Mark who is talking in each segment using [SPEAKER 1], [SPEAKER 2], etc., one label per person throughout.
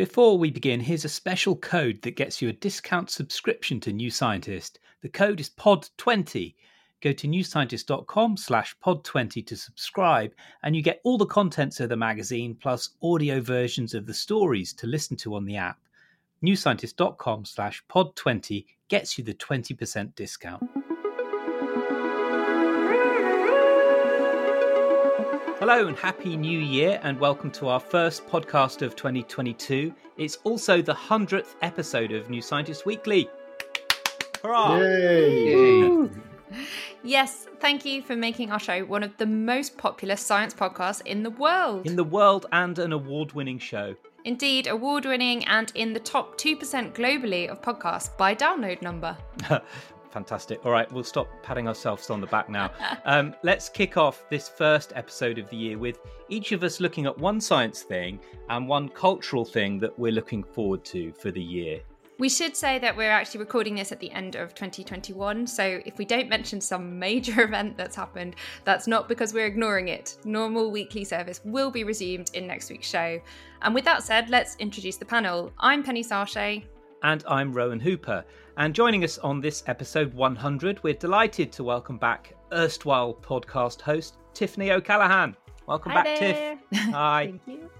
[SPEAKER 1] Before we begin, here's a special code that gets you a discount subscription to New Scientist. The code is POD20. Go to newscientist.com slash pod20 to subscribe, and you get all the contents of the magazine plus audio versions of the stories to listen to on the app. newscientist.com slash pod20 gets you the 20% discount. Hello and happy new year, and welcome to our first podcast of 2022. It's also the 100th episode of New Scientist Weekly. Hurrah!
[SPEAKER 2] Yes, thank you for making our show one of the most popular science podcasts in the world.
[SPEAKER 1] In the world and an award winning show.
[SPEAKER 2] Indeed, award winning and in the top 2% globally of podcasts by download number.
[SPEAKER 1] Fantastic. All right, we'll stop patting ourselves on the back now. Um, let's kick off this first episode of the year with each of us looking at one science thing and one cultural thing that we're looking forward to for the year.
[SPEAKER 2] We should say that we're actually recording this at the end of 2021, so if we don't mention some major event that's happened, that's not because we're ignoring it. Normal weekly service will be resumed in next week's show. And with that said, let's introduce the panel. I'm Penny Sarchet.
[SPEAKER 1] And I'm Rowan Hooper. And joining us on this episode 100, we're delighted to welcome back erstwhile podcast host Tiffany O'Callaghan. Welcome
[SPEAKER 2] Hi
[SPEAKER 1] back,
[SPEAKER 2] there.
[SPEAKER 1] Tiff. Hi.
[SPEAKER 2] Thank you.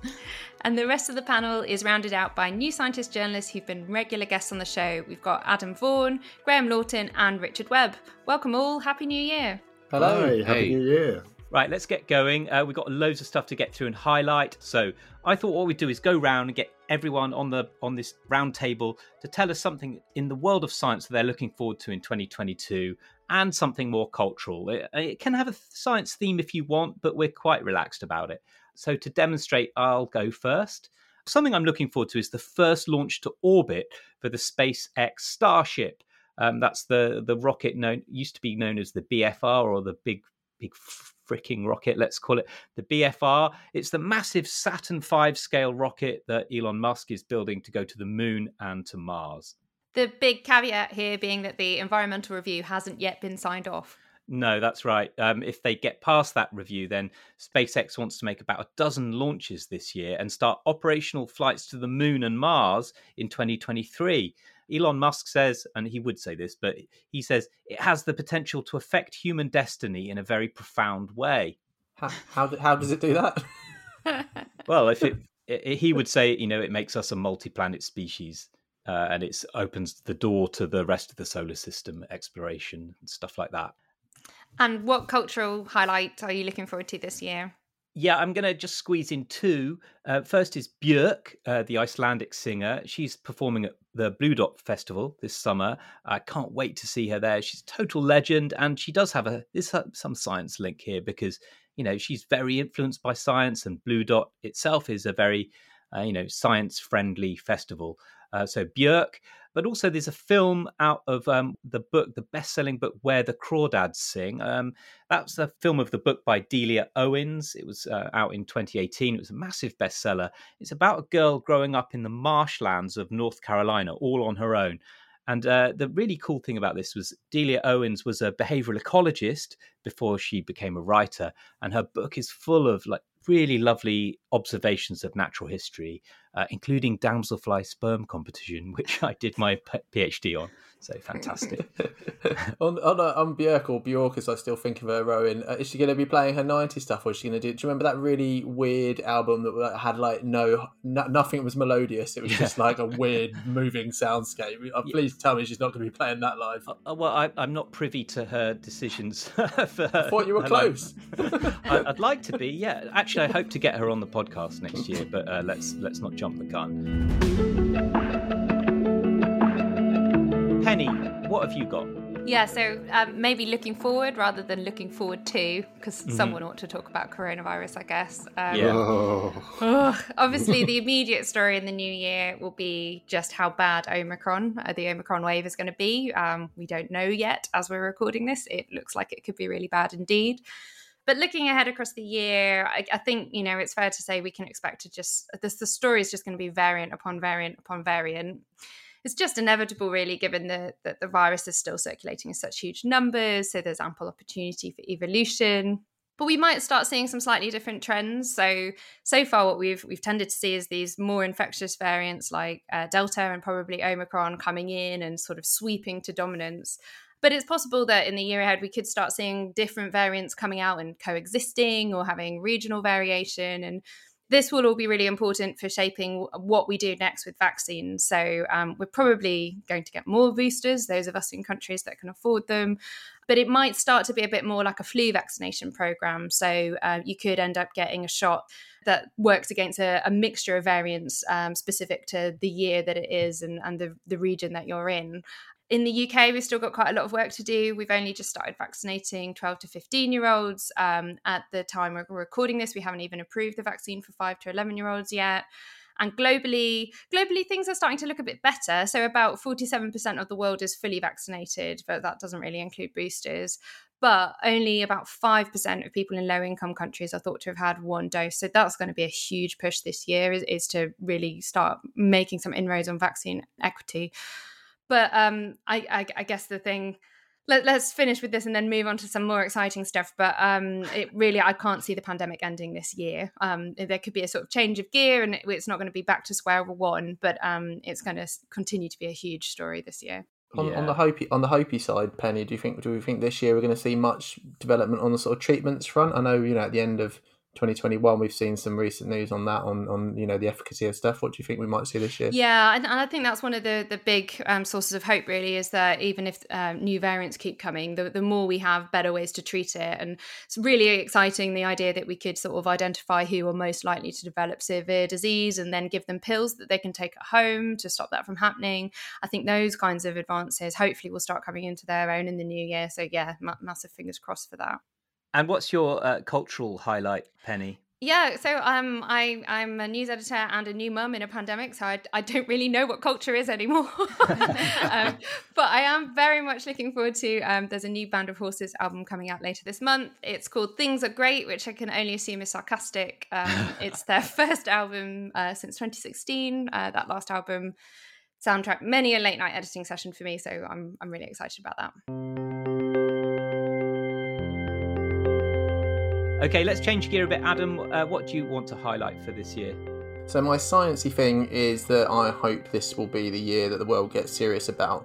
[SPEAKER 2] And the rest of the panel is rounded out by new scientist journalists who've been regular guests on the show. We've got Adam Vaughan, Graham Lawton, and Richard Webb. Welcome all. Happy New Year.
[SPEAKER 3] Hello, Happy
[SPEAKER 4] Hey.
[SPEAKER 3] New Year.
[SPEAKER 1] Right, let's get going. Uh, we've got loads of stuff to get through and highlight. So I thought what we'd do is go round and get everyone on the on this round table to tell us something in the world of science that they're looking forward to in 2022 and something more cultural. It, it can have a science theme if you want, but we're quite relaxed about it. So to demonstrate, I'll go first. Something I'm looking forward to is the first launch to orbit for the SpaceX Starship. Um, that's the the rocket known used to be known as the BFR or the big big freaking rocket, let's call it the BFR. It's the massive Saturn V scale rocket that Elon Musk is building to go to the moon and to Mars.
[SPEAKER 2] The big caveat here being that the environmental review hasn't yet been signed off.
[SPEAKER 1] No, that's right. Um, if they get past that review, then SpaceX wants to make about a dozen launches this year and start operational flights to the moon and Mars in 2023. Elon Musk says, and he would say this, but he says it has the potential to affect human destiny in a very profound way.
[SPEAKER 4] How, how, how does it do that?
[SPEAKER 1] Well, if it, it he would say, you know, it makes us a multi-planet species, uh, and it opens the door to the rest of the solar system exploration and stuff like that.
[SPEAKER 2] And what cultural highlight are you looking forward to this year?
[SPEAKER 1] Yeah, I'm going to just squeeze in two. Uh, first is Björk, uh, the Icelandic singer. She's performing at the Blue Dot Festival this summer. I can't wait to see her there. She's a total legend, and she does have a there's some science link here because you know she's very influenced by science, and Blue Dot itself is a very uh, you know science friendly festival. Uh, so Björk, but also there's a film out of um, the book, the best-selling book "Where the Crawdads Sing." Um, that's a film of the book by Delia Owens. It was uh, out in 2018. It was a massive bestseller. It's about a girl growing up in the marshlands of North Carolina, all on her own. And uh, the really cool thing about this was Delia Owens was a behavioral ecologist before she became a writer, and her book is full of like really lovely observations of natural history, uh, including damselfly sperm competition, which I did my PhD on. So fantastic.
[SPEAKER 4] on on, uh, on Björk or Bjork, as I still think of her, Rowan, uh, is she going to be playing her 90s stuff or is she going to do? Do you remember that really weird album that had like no, no nothing that was melodious? It was just like a weird moving soundscape. Uh, please tell me she's not going to be playing that live.
[SPEAKER 1] Uh, well, I, am not privy to her decisions. for
[SPEAKER 4] I thought you were close.
[SPEAKER 1] I, would like to be. Yeah, actually, I hope to get her on the podcast next year, but uh, let's let's not jump the gun. Penny, what have you got?
[SPEAKER 2] Yeah, so um, maybe looking forward rather than looking forward to, because mm-hmm. someone ought to talk about coronavirus, I guess. Um,
[SPEAKER 1] yeah. Oh.
[SPEAKER 2] obviously, the immediate story in the new year will be just how bad Omicron, uh, the Omicron wave, is going to be. Um, we don't know yet as we're recording this. It looks like it could be really bad indeed. But looking ahead across the year, I, I think you know it's fair to say we can expect to just this. The story is just going to be variant upon variant upon variant it's just inevitable, really, given the, that the virus is still circulating in such huge numbers. So there's ample opportunity for evolution. But we might start seeing some slightly different trends. So so far, what we've we've tended to see is these more infectious variants like uh, Delta and probably Omicron coming in and sort of sweeping to dominance. But it's possible that in the year ahead, we could start seeing different variants coming out and coexisting or having regional variation. And this will all be really important for shaping what we do next with vaccines. So um, we're probably going to get more boosters, those of us in countries that can afford them. But it might start to be a bit more like a flu vaccination program. So uh, you could end up getting a shot that works against a, a mixture of variants um, specific to the year that it is and, and the, the region that you're in in the UK, we've still got quite a lot of work to do. We've only just started vaccinating 12 to 15 year olds. Um, at the time we're recording this, we haven't even approved the vaccine for 5 to 11 year olds yet. And globally, globally things are starting to look a bit better. So about 47% of the world is fully vaccinated, but that doesn't really include boosters. But only about 5% of people in low income countries are thought to have had one dose. So that's going to be a huge push this year is, is to really start making some inroads on vaccine equity. But um, I, I, I guess the thing let, us finish with this and then move on to some more exciting stuff. But um, it really, I can't see the pandemic ending this year. Um, there could be a sort of change of gear, and it, it's not going to be back to square one, but um, it's going to continue to be a huge story this year.
[SPEAKER 4] On, yeah. on the Hopi on the Hopi side, Penny, do you think do we think this year we're going to see much development on the sort of treatments front? I know you know at the end of 2021 we've seen some recent news on that on on you know the efficacy of stuff. What do you think we might see this year?
[SPEAKER 2] Yeah and, and i think that's one of the the big um, sources of hope really is that even if um, new variants keep coming the, the more we have better ways to treat it. And it's really exciting the idea that we could sort of identify who are most likely to develop severe disease and then give them pills that they can take at home to stop that from happening. I think those kinds of advances hopefully will start coming into their own in the new year. So yeah ma- massive fingers crossed for that
[SPEAKER 1] and what's your uh, cultural highlight, Penny?
[SPEAKER 2] Yeah, so um, I I'm a news editor and a new mum in a pandemic, so I, I don't really know what culture is anymore. um, but I am very much looking forward to. Um, there's a new Band of Horses album coming out later this month. It's called Things Are Great, which I can only assume is sarcastic. Um, it's their first album uh, since 2016. Uh, that last album soundtrack many a late night editing session for me, so I'm I'm really excited about that.
[SPEAKER 1] Okay, let's change gear a bit. Adam, uh, what do you want to highlight for this year?
[SPEAKER 4] So my sciencey thing is that I hope this will be the year that the world gets serious about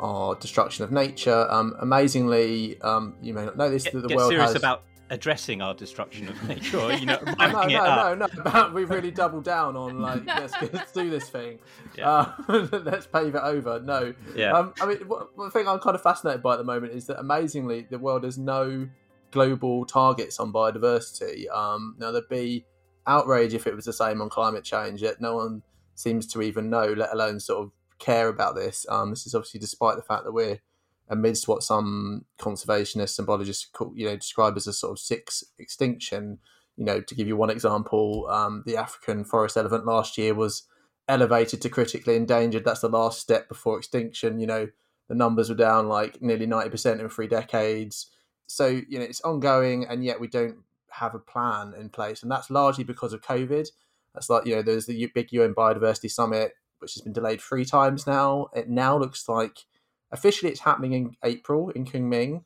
[SPEAKER 4] our destruction of nature. Um, amazingly, um, you may not know this,
[SPEAKER 1] get,
[SPEAKER 4] that the
[SPEAKER 1] get
[SPEAKER 4] world
[SPEAKER 1] serious
[SPEAKER 4] has...
[SPEAKER 1] about addressing our destruction of nature, or, you know,
[SPEAKER 4] no, no, no, no, no, We've really doubled down on like let's, let's do this thing. Yeah. Uh, let's pave it over. No.
[SPEAKER 1] Yeah.
[SPEAKER 4] Um, I mean, one thing I'm kind of fascinated by at the moment is that amazingly the world has no global targets on biodiversity. Um, now, there'd be outrage if it was the same on climate change, yet no one seems to even know, let alone sort of care about this. Um, this is obviously despite the fact that we're amidst what some conservationists and biologists call, you know describe as a sort of sixth extinction. You know, to give you one example, um, the African forest elephant last year was elevated to critically endangered. That's the last step before extinction. You know, the numbers were down like nearly ninety percent in three decades so you know it's ongoing, and yet we don't have a plan in place, and that's largely because of COVID. That's like you know there's the big UN Biodiversity Summit, which has been delayed three times now. It now looks like officially it's happening in April in Kunming.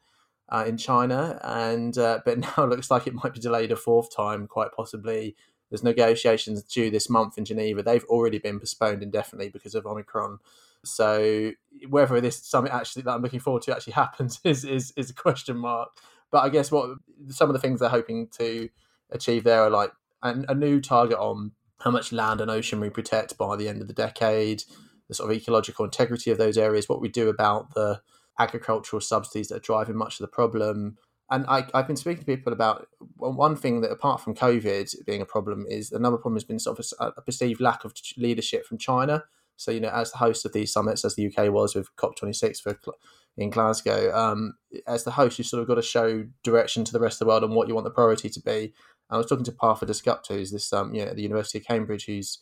[SPEAKER 4] Uh, in China, and uh, but now it looks like it might be delayed a fourth time, quite possibly There's negotiations due this month in Geneva. They've already been postponed indefinitely because of Omicron. So whether this summit actually that I'm looking forward to actually happens is is, is a question mark. But I guess what some of the things they're hoping to achieve there are like a, a new target on how much land and ocean we protect by the end of the decade, the sort of ecological integrity of those areas, what we do about the agricultural subsidies that are driving much of the problem. And I, have been speaking to people about one thing that, apart from COVID being a problem, is another problem has been sort of a, a perceived lack of leadership from China. So, you know, as the host of these summits, as the UK was with COP26 for in Glasgow, um, as the host, you've sort of got to show direction to the rest of the world on what you want the priority to be. I was talking to Partha Dasgupta, who's this, um, you know, at the University of Cambridge, who's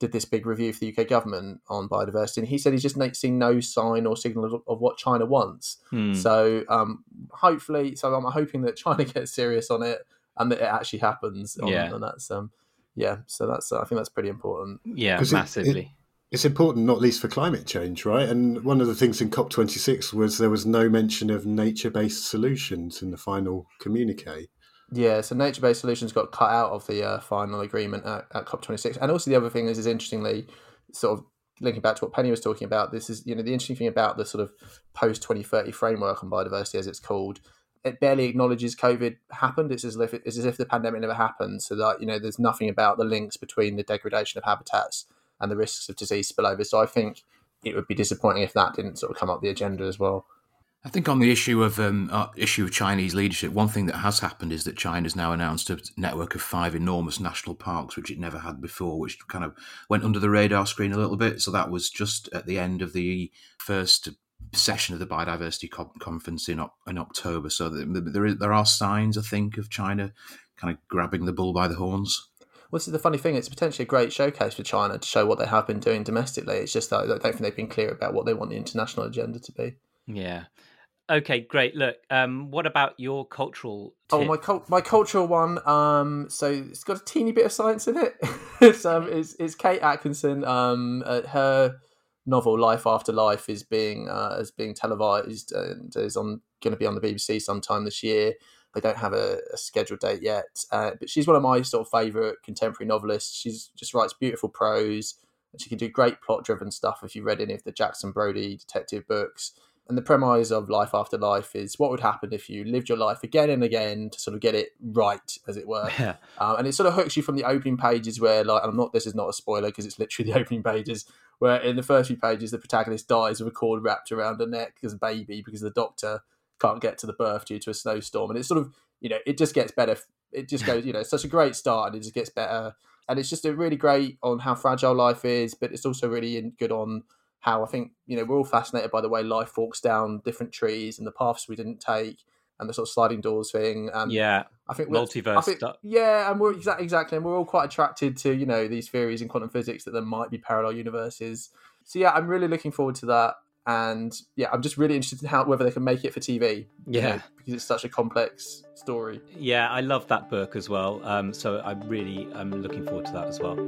[SPEAKER 4] did this big review for the UK government on biodiversity, and he said he's just seen no sign or signal of, of what China wants.
[SPEAKER 1] Hmm.
[SPEAKER 4] So um, hopefully, so I'm hoping that China gets serious on it and that it actually happens. On,
[SPEAKER 1] Yeah.
[SPEAKER 4] and that's um, yeah. So that's uh, I think that's pretty important.
[SPEAKER 1] Yeah,
[SPEAKER 3] 'Cause it-
[SPEAKER 1] massively.
[SPEAKER 3] it- it's important, not least for climate change, right? And one of the things in COP26 was there was no mention of nature based solutions in the final communique.
[SPEAKER 4] Yeah, so nature-based solutions got cut out of the uh, final agreement at, at COP26, and also the other thing is, is interestingly, sort of linking back to what Penny was talking about. This is, you know, the interesting thing about the sort of post 2030 framework on biodiversity, as it's called. It barely acknowledges COVID happened. It's as if it, it's as if the pandemic never happened. So that you know, there's nothing about the links between the degradation of habitats and the risks of disease spillover. So I think it would be disappointing if that didn't sort of come up the agenda as well.
[SPEAKER 5] I think on the issue of um, uh, issue of Chinese leadership, one thing that has happened is that China has now announced a network of five enormous national parks, which it never had before, which kind of went under the radar screen a little bit. So that was just at the end of the first session of the biodiversity co- conference in in October. So there there are signs, I think, of China kind of grabbing the bull by the horns.
[SPEAKER 4] Well, this is the funny thing. It's potentially a great showcase for China to show what they have been doing domestically. It's just that I don't think they've been clear about what they want the international agenda to be.
[SPEAKER 1] Yeah. Okay, great. Look, um, what about your cultural?
[SPEAKER 4] Oh, my cult, my cultural one. Um, so it's got a teeny bit of science in it. it's um, it's, it's Kate Atkinson. Um, uh, her novel Life After Life is being uh, is being televised and is on going to be on the BBC sometime this year. They don't have a, a scheduled date yet, uh, but she's one of my sort of favourite contemporary novelists. She's just writes beautiful prose, and she can do great plot driven stuff. If you read any of the Jackson Brodie detective books, and the premise of Life After Life is what would happen if you lived your life again and again to sort of get it right, as it were.
[SPEAKER 1] Yeah.
[SPEAKER 4] Um, and it sort of hooks you from the opening pages where, like, I'm not. This is not a spoiler because it's literally the opening pages. Where in the first few pages, the protagonist dies with a cord wrapped around her neck as a baby because the doctor can't get to the birth due to a snowstorm. And it's sort of, you know, it just gets better. It just goes, you know, it's such a great start and it just gets better. And it's just a really great on how fragile life is, but it's also really good on how I think, you know, we're all fascinated by the way life walks down different trees and the paths we didn't take and the sort of sliding doors thing. And
[SPEAKER 1] yeah.
[SPEAKER 4] I think
[SPEAKER 1] Multiverse
[SPEAKER 4] I think,
[SPEAKER 1] stuff.
[SPEAKER 4] Yeah, and we're exactly exactly, and we're all quite attracted to you know these theories in quantum physics that there might be parallel universes. So yeah, I'm really looking forward to that, and yeah, I'm just really interested in how whether they can make it for TV. you
[SPEAKER 1] Yeah.
[SPEAKER 4] know, because it's such a complex story.
[SPEAKER 1] Yeah, I love that book as well. Um, so I really am looking forward to that as well.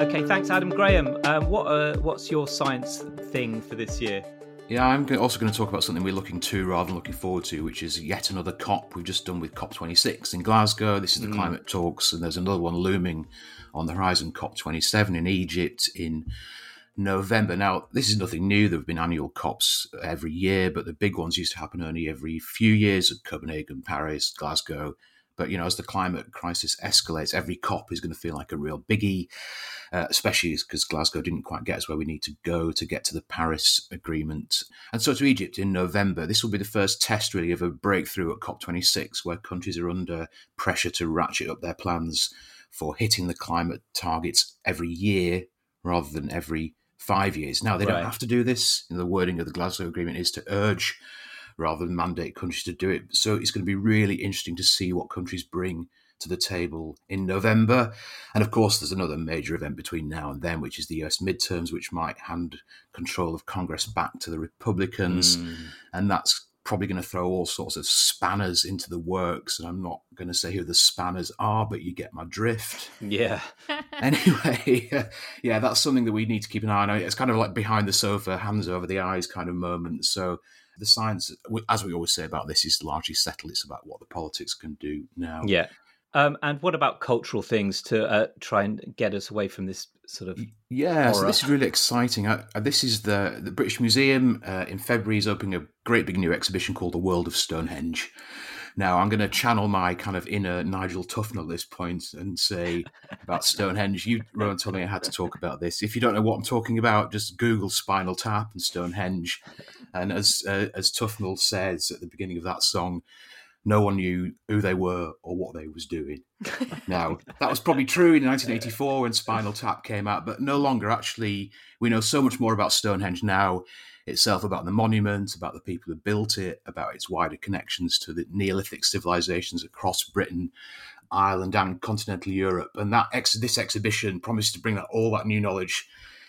[SPEAKER 1] Okay, thanks, Adam Graham. Um, what uh, what's your science thing for this year?
[SPEAKER 5] Yeah, I'm also going to talk about something we're looking to rather than looking forward to, which is yet another COP we've just done with COP26 in Glasgow. This is the climate talks, and there's another one looming on the horizon, COP27 in Egypt in November. Now, this is nothing new. There have been annual COPs every year, but the big ones used to happen only every few years at Copenhagen, Paris, Glasgow. But you know, as the climate crisis escalates, every COP is going to feel like a real biggie, uh, especially because Glasgow didn't quite get us where we need to go to get to the Paris Agreement. And so to Egypt in November, this will be the first test really of a breakthrough at COP26, where countries are under pressure to ratchet up their plans for hitting the climate targets every year rather than every five years. Now they
[SPEAKER 1] Right.
[SPEAKER 5] don't have to do this. the wording of the Glasgow Agreement is to urge rather than mandate countries to do it. So it's going to be really interesting to see what countries bring to the table in November. And of course, there's another major event between now and then, which is the US midterms, which might hand control of Congress back to the Republicans. Hmm. And that's probably going to throw all sorts of spanners into the works. And I'm not going to say who the spanners are, but you get my drift
[SPEAKER 1] Yeah.
[SPEAKER 5] anyway, yeah, that's something that we need to keep an eye on. It's kind of like behind the sofa, hands over the eyes kind of moment. So The science, as we always say about this, is largely settled. It's about what the politics can do now.
[SPEAKER 1] Yeah. Um, and what about cultural things to uh, try and get us away from this sort of?
[SPEAKER 5] Yeah, so this is really exciting. Uh, this is the the British Museum uh, in February is opening a great big new exhibition called The World of Stonehenge. Now, I'm going to channel my kind of inner Nigel Tufnel at this point and say about Stonehenge. You, Rowan, told me I had to talk about this. If you don't know what I'm talking about, just Google Spinal Tap and Stonehenge. And as uh, as Tufnel says at the beginning of that song, no one knew who they were or what they was doing. now, that was probably true in 1984 when Spinal Tap came out, but no longer. Actually, we know so much more about Stonehenge now itself, about the monument, about the people who built it, about its wider connections to the Neolithic civilizations across Britain, Ireland, and continental Europe. And that ex- this exhibition promises to bring that all that new knowledge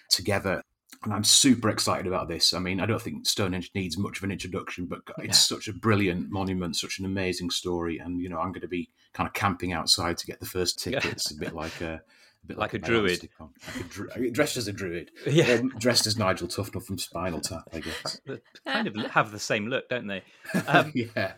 [SPEAKER 5] together and I'm super excited about this. I mean, I don't think Stonehenge needs much of an introduction, but it's such a brilliant monument, such an amazing story, and you know, I'm going to be kind of camping outside to get the first tickets, a bit like a. A bit
[SPEAKER 1] Like a druid.
[SPEAKER 5] Like a dru- dressed as a druid.
[SPEAKER 1] Yeah.
[SPEAKER 5] Um, dressed as Nigel Tufnel from Spinal Tap, I guess.
[SPEAKER 1] Kind of have the same look, don't they? Um,
[SPEAKER 5] yeah.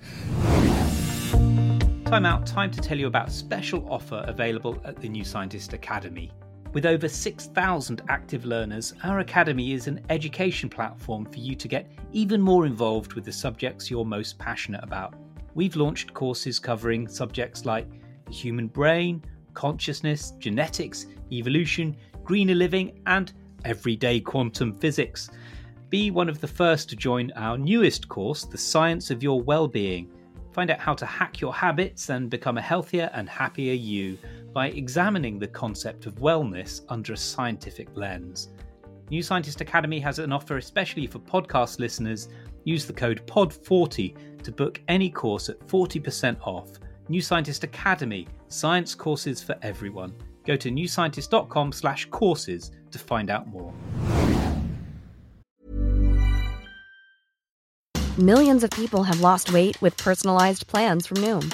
[SPEAKER 1] Time out, time to tell you about a special offer available at the New Scientist Academy. With over 6,000 active learners, our academy is an education platform for you to get even more involved with the subjects you're most passionate about. We've launched courses covering subjects like the human brain, consciousness, genetics, evolution, greener living, and everyday quantum physics. Be one of the first to join our newest course, The Science of Your Wellbeing. Find out how to hack your habits and become a healthier and happier you by examining the concept of wellness under a scientific lens. New Scientist Academy has an offer especially for podcast listeners. Use the code POD40 to book any course at 40% off. New Scientist Academy, science courses for everyone. Go to newscientist.com slash courses to find out more.
[SPEAKER 6] Millions of people have lost weight with personalized plans from Noom,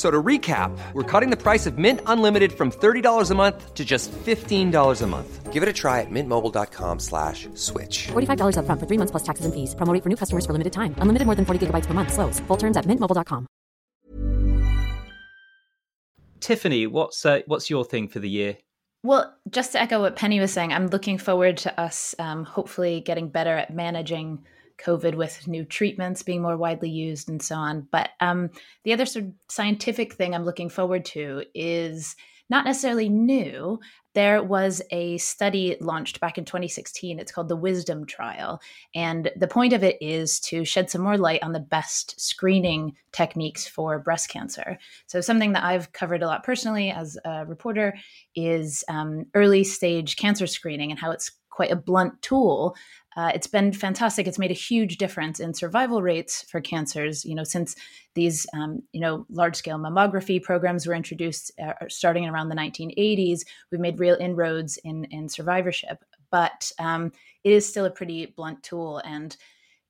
[SPEAKER 7] F- So to recap, we're cutting the price of Mint Unlimited from $30 a month to just $15 a month.
[SPEAKER 8] Give it a try at mintmobile.com slash switch.
[SPEAKER 9] $45 upfront for three months plus taxes and fees. Promo for new customers for limited time. Unlimited more than 40 gigabytes per month. Slows. Full terms at mintmobile.com.
[SPEAKER 1] Tiffany, what's uh, what's your thing for the year?
[SPEAKER 10] Well, just to echo what Penny was saying, I'm looking forward to us um, hopefully getting better at managing COVID with new treatments being more widely used and so on. But um, the other sort of scientific thing I'm looking forward to is not necessarily new. There was a study launched back in 2016. It's called the Wisdom Trial. And the point of it is to shed some more light on the best screening techniques for breast cancer. So, something that I've covered a lot personally as a reporter is um, early stage cancer screening and how it's quite a blunt tool uh, it's been fantastic. It's made a huge difference in survival rates for cancers. You know, since these um, you know large scale mammography programs were introduced uh, starting around the 1980s, we've made real inroads in in survivorship. But um, it is still a pretty blunt tool, and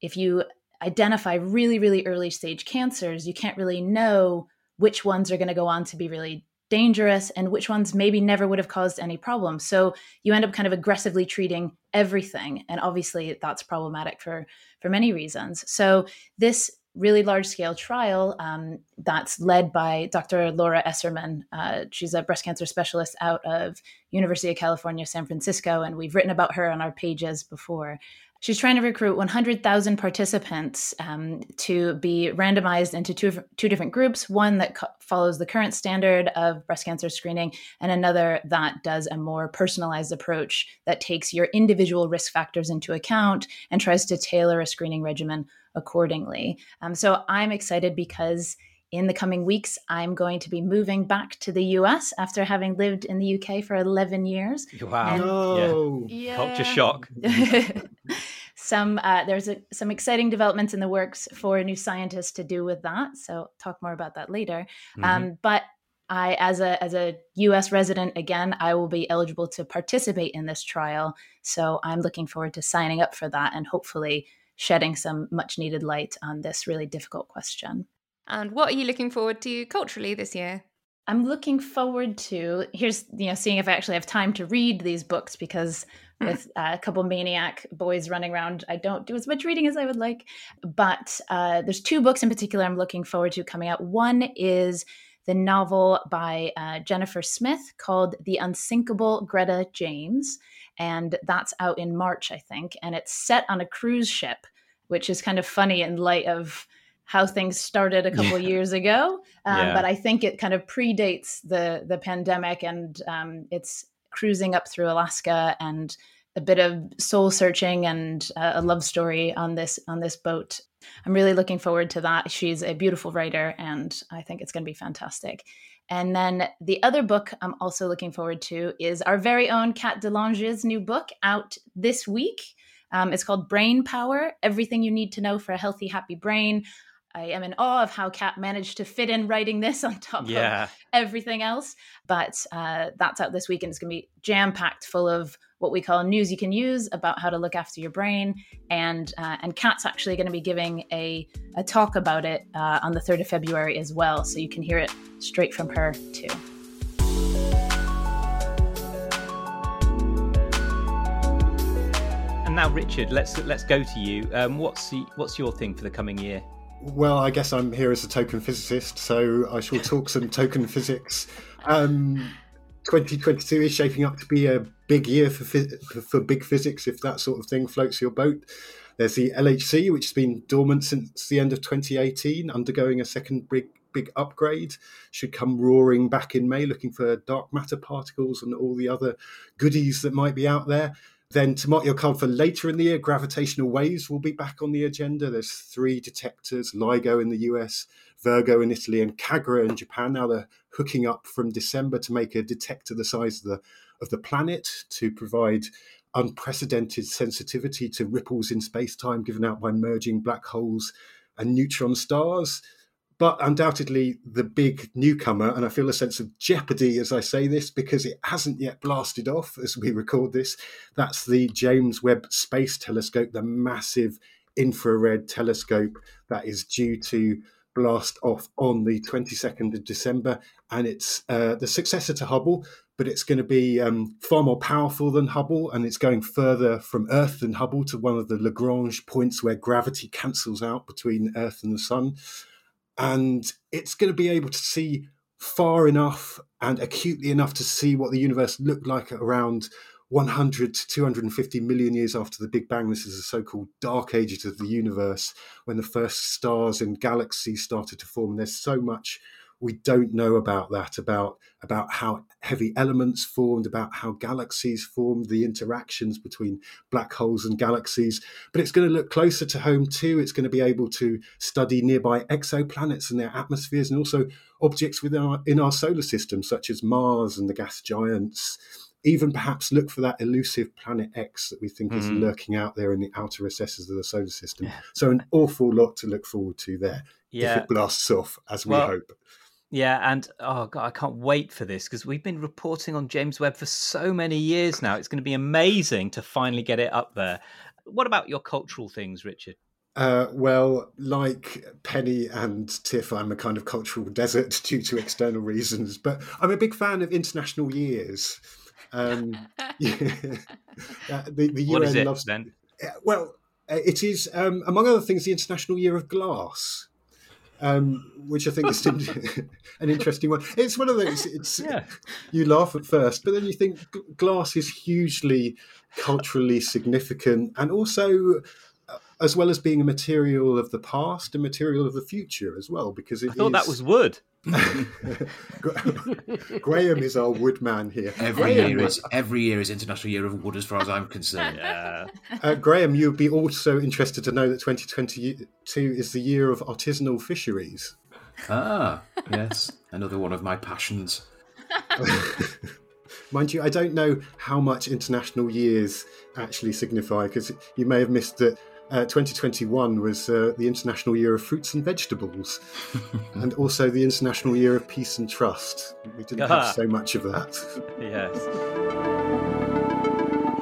[SPEAKER 10] if you identify really really early stage cancers, you can't really know which ones are going to go on to be really dangerous and which ones maybe never would have caused any problems. So you end up kind of aggressively treating everything and obviously that's problematic for for many reasons. So this really large scale trial um, that's led by Dr. Laura Esserman. Uh, she's a breast cancer specialist out of University of California, San Francisco, and we've written about her on our pages before. She's trying to recruit 100,000 participants um, to be randomized into two, two different groups one that co- follows the current standard of breast cancer screening, and another that does a more personalized approach that takes your individual risk factors into account and tries to tailor a screening regimen accordingly. Um, so I'm excited because in the coming weeks, I'm going to be moving back to the US after having lived in the UK for 11 years.
[SPEAKER 1] Wow.
[SPEAKER 10] And-
[SPEAKER 3] No.
[SPEAKER 1] Yeah. Culture shock.
[SPEAKER 10] some uh, there's a, some exciting developments in the works for a new scientist to do with that. So talk more about that later. Um, but I, as a as a U.S. resident, again, I will be eligible to participate in this trial. So I'm looking forward to signing up for that and hopefully shedding some much needed light on this really difficult question.
[SPEAKER 2] And what are you looking forward to culturally this year?
[SPEAKER 10] I'm looking forward to here's you know seeing if I actually have time to read these books because with uh, a couple maniac boys running around, I don't do as much reading as I would like. But uh, there's two books in particular I'm looking forward to coming out. One is the novel by uh, Jennifer Smith called The Unsinkable Greta James, and that's out in March, I think, and it's set on a cruise ship, which is kind of funny in light of how things started a couple years ago. Um,
[SPEAKER 1] Yeah.
[SPEAKER 10] But I think it kind of predates the the pandemic, and um, it's cruising up through Alaska and a bit of soul searching and uh, a love story on this on this boat. I'm really looking forward to that. She's a beautiful writer, and I think it's going to be fantastic. And then the other book I'm also looking forward to is our very own Kat de Lange's new book out this week. Um, it's called Brain Power Everything You Need to Know for a Healthy, Happy Brain. I am in awe of how Kat managed to fit in writing this on top of everything else. But uh, that's out this week, and it's going to be jam packed full of what we call news you can use about how to look after your brain. And uh, and Kat's actually going to be giving a a talk about it uh, on the third of February as well, so you can hear it straight from her too.
[SPEAKER 1] And now, Richard, let's let's go to you. Um, what's the, what's your thing for the coming year?
[SPEAKER 3] Well, I guess I'm here as a token physicist, so I shall talk some token physics. Um, 2022 is shaping up to be a big year for, for big physics, if that sort of thing floats your boat. There's the LHC, which has been dormant since the end of 2018, undergoing a second big big upgrade. Should come roaring back in May, looking for dark matter particles and all the other goodies that might be out there. Then to mark your card for later in the year, gravitational waves will be back on the agenda. There's three detectors: LIGO in the US, Virgo in Italy, and Kagra in Japan. Now they're hooking up from December to make a detector the size of the of the planet to provide unprecedented sensitivity to ripples in space-time given out by merging black holes and neutron stars. But undoubtedly, the big newcomer, and I feel a sense of jeopardy as I say this because it hasn't yet blasted off as we record this. That's the James Webb Space Telescope, the massive infrared telescope that is due to blast off on the 22nd of December. And it's uh, the successor to Hubble, but it's going to be um, far more powerful than Hubble, and it's going further from Earth than Hubble to one of the Lagrange points where gravity cancels out between Earth and the Sun and it's going to be able to see far enough and acutely enough to see what the universe looked like around 100 to 250 million years after the Big Bang. This is the so called dark ages of the universe when the first stars and galaxies started to form. There's so much we don't know about that, about, about how heavy elements formed, about how galaxies formed, the interactions between black holes and galaxies. But it's going to look closer to home too. It's going to be able to study nearby exoplanets and their atmospheres and also objects within our, in our solar system, such as Mars and the gas giants. Even perhaps look for that elusive planet X that we think is
[SPEAKER 1] Mhm.
[SPEAKER 3] lurking out there in the outer recesses of the solar system. So, an awful lot to look forward to there if it blasts off, as we hope.
[SPEAKER 1] Yeah, and oh god, I can't wait for this because we've been reporting on James Webb for so many years now. It's going to be amazing to finally get it up there. What about your cultural things, Richard?
[SPEAKER 3] Uh, well, like Penny and Tiff, I'm a kind of cultural desert due to external reasons, but I'm a big fan of international years. Um, yeah, Uh, the, the UN
[SPEAKER 1] is it
[SPEAKER 3] loves.
[SPEAKER 1] then?
[SPEAKER 3] Well, uh, it is, um, among other things, the International Year of Glass. Um, which I think is an interesting one. It's one of those. It's
[SPEAKER 1] Yeah.
[SPEAKER 3] you laugh at first, but then you think glass is hugely culturally significant, and also as well as being a material of the past, a material of the future as well, because it
[SPEAKER 1] I thought
[SPEAKER 3] is-
[SPEAKER 1] that was wood.
[SPEAKER 3] Graham is our woodman here.
[SPEAKER 5] Every
[SPEAKER 3] Graham,
[SPEAKER 5] year is every year is International Year of Wood, as far as I'm concerned.
[SPEAKER 1] Yeah.
[SPEAKER 3] uh, Graham, you'd be also interested to know that 2022 is the year of artisanal fisheries.
[SPEAKER 5] Ah, yes, another one of my passions.
[SPEAKER 3] Mind you, I don't know how much international years actually signify because you may have missed that uh, 2021 was uh, the International Year of Fruits and Vegetables and also the International Year of Peace and Trust. We didn't
[SPEAKER 1] Ah.
[SPEAKER 3] have so much of that.
[SPEAKER 1] Yes.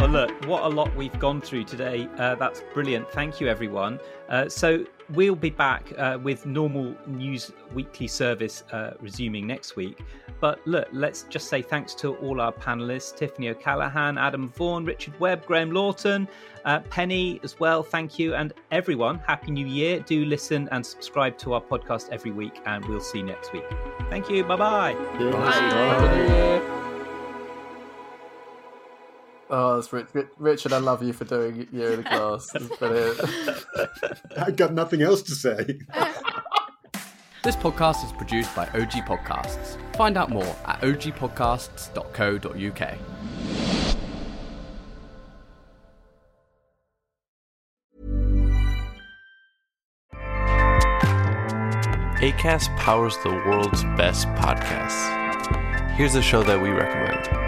[SPEAKER 1] Well, look, what a lot we've gone through today. Uh, that's brilliant. Thank you, everyone. Uh, so, we'll be back uh, with normal news weekly service uh, resuming next week. But look, let's just say thanks to all our panelists Tiffany O'Callaghan, Adam Vaughan, Richard Webb, Graham Lawton, uh, Penny as well. Thank you. And everyone, Happy New Year. Do listen and subscribe to our podcast every week, and we'll see you next week. Thank you. Bye-bye.
[SPEAKER 4] Oh, that's Rich, Rich- Richard. I love you for doing Year in the Glass.
[SPEAKER 3] I've got nothing else to say.
[SPEAKER 11] This podcast is produced by OG Podcasts. Find out more at ogpodcasts.co.uk.
[SPEAKER 12] ACAST powers the world's best podcasts. Here's a show that we recommend.